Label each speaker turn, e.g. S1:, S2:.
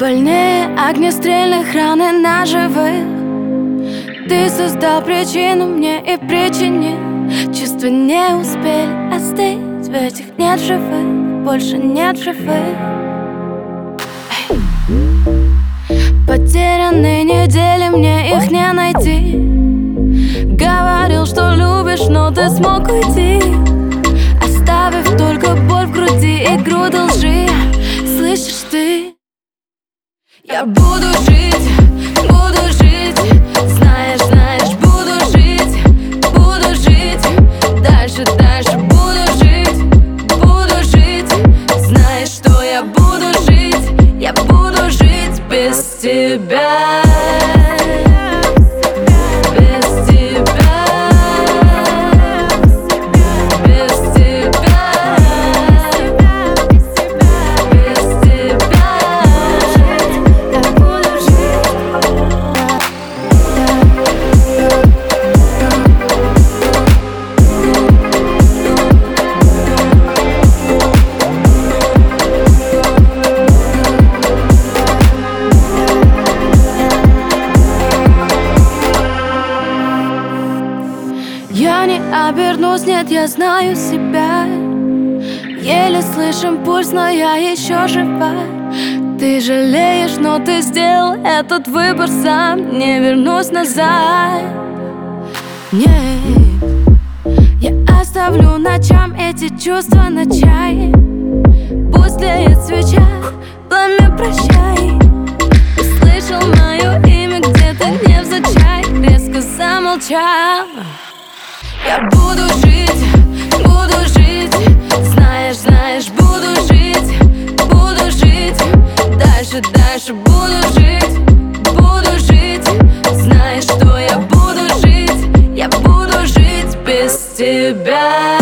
S1: больнее огнестрельных ран и ножевых Ты создал причину мне и причинил Чувства не успели остыть В этих нет живых, больше нет живых. Потерянные недели, мне их не найти. Говорил, что любишь, но ты смог уйти Оставив только боль в груди и груду лжи. Слышишь ты? Я буду жить, буду жить обернусь, нет, я знаю себя. Еле слышим пульс, но я еще жива. Ты жалеешь, но ты сделал этот выбор сам. Не вернусь назад. Нет Я оставлю ночам эти чувства на чай. Пусть тлеет свеча, пламя прощай. Услышал мое имя где-то невзначай. Резко замолчал я буду жить, буду жить, знаешь, знаешь, буду жить, буду жить, дальше, дальше буду жить, буду жить, знаешь, что я буду жить, я буду жить без тебя.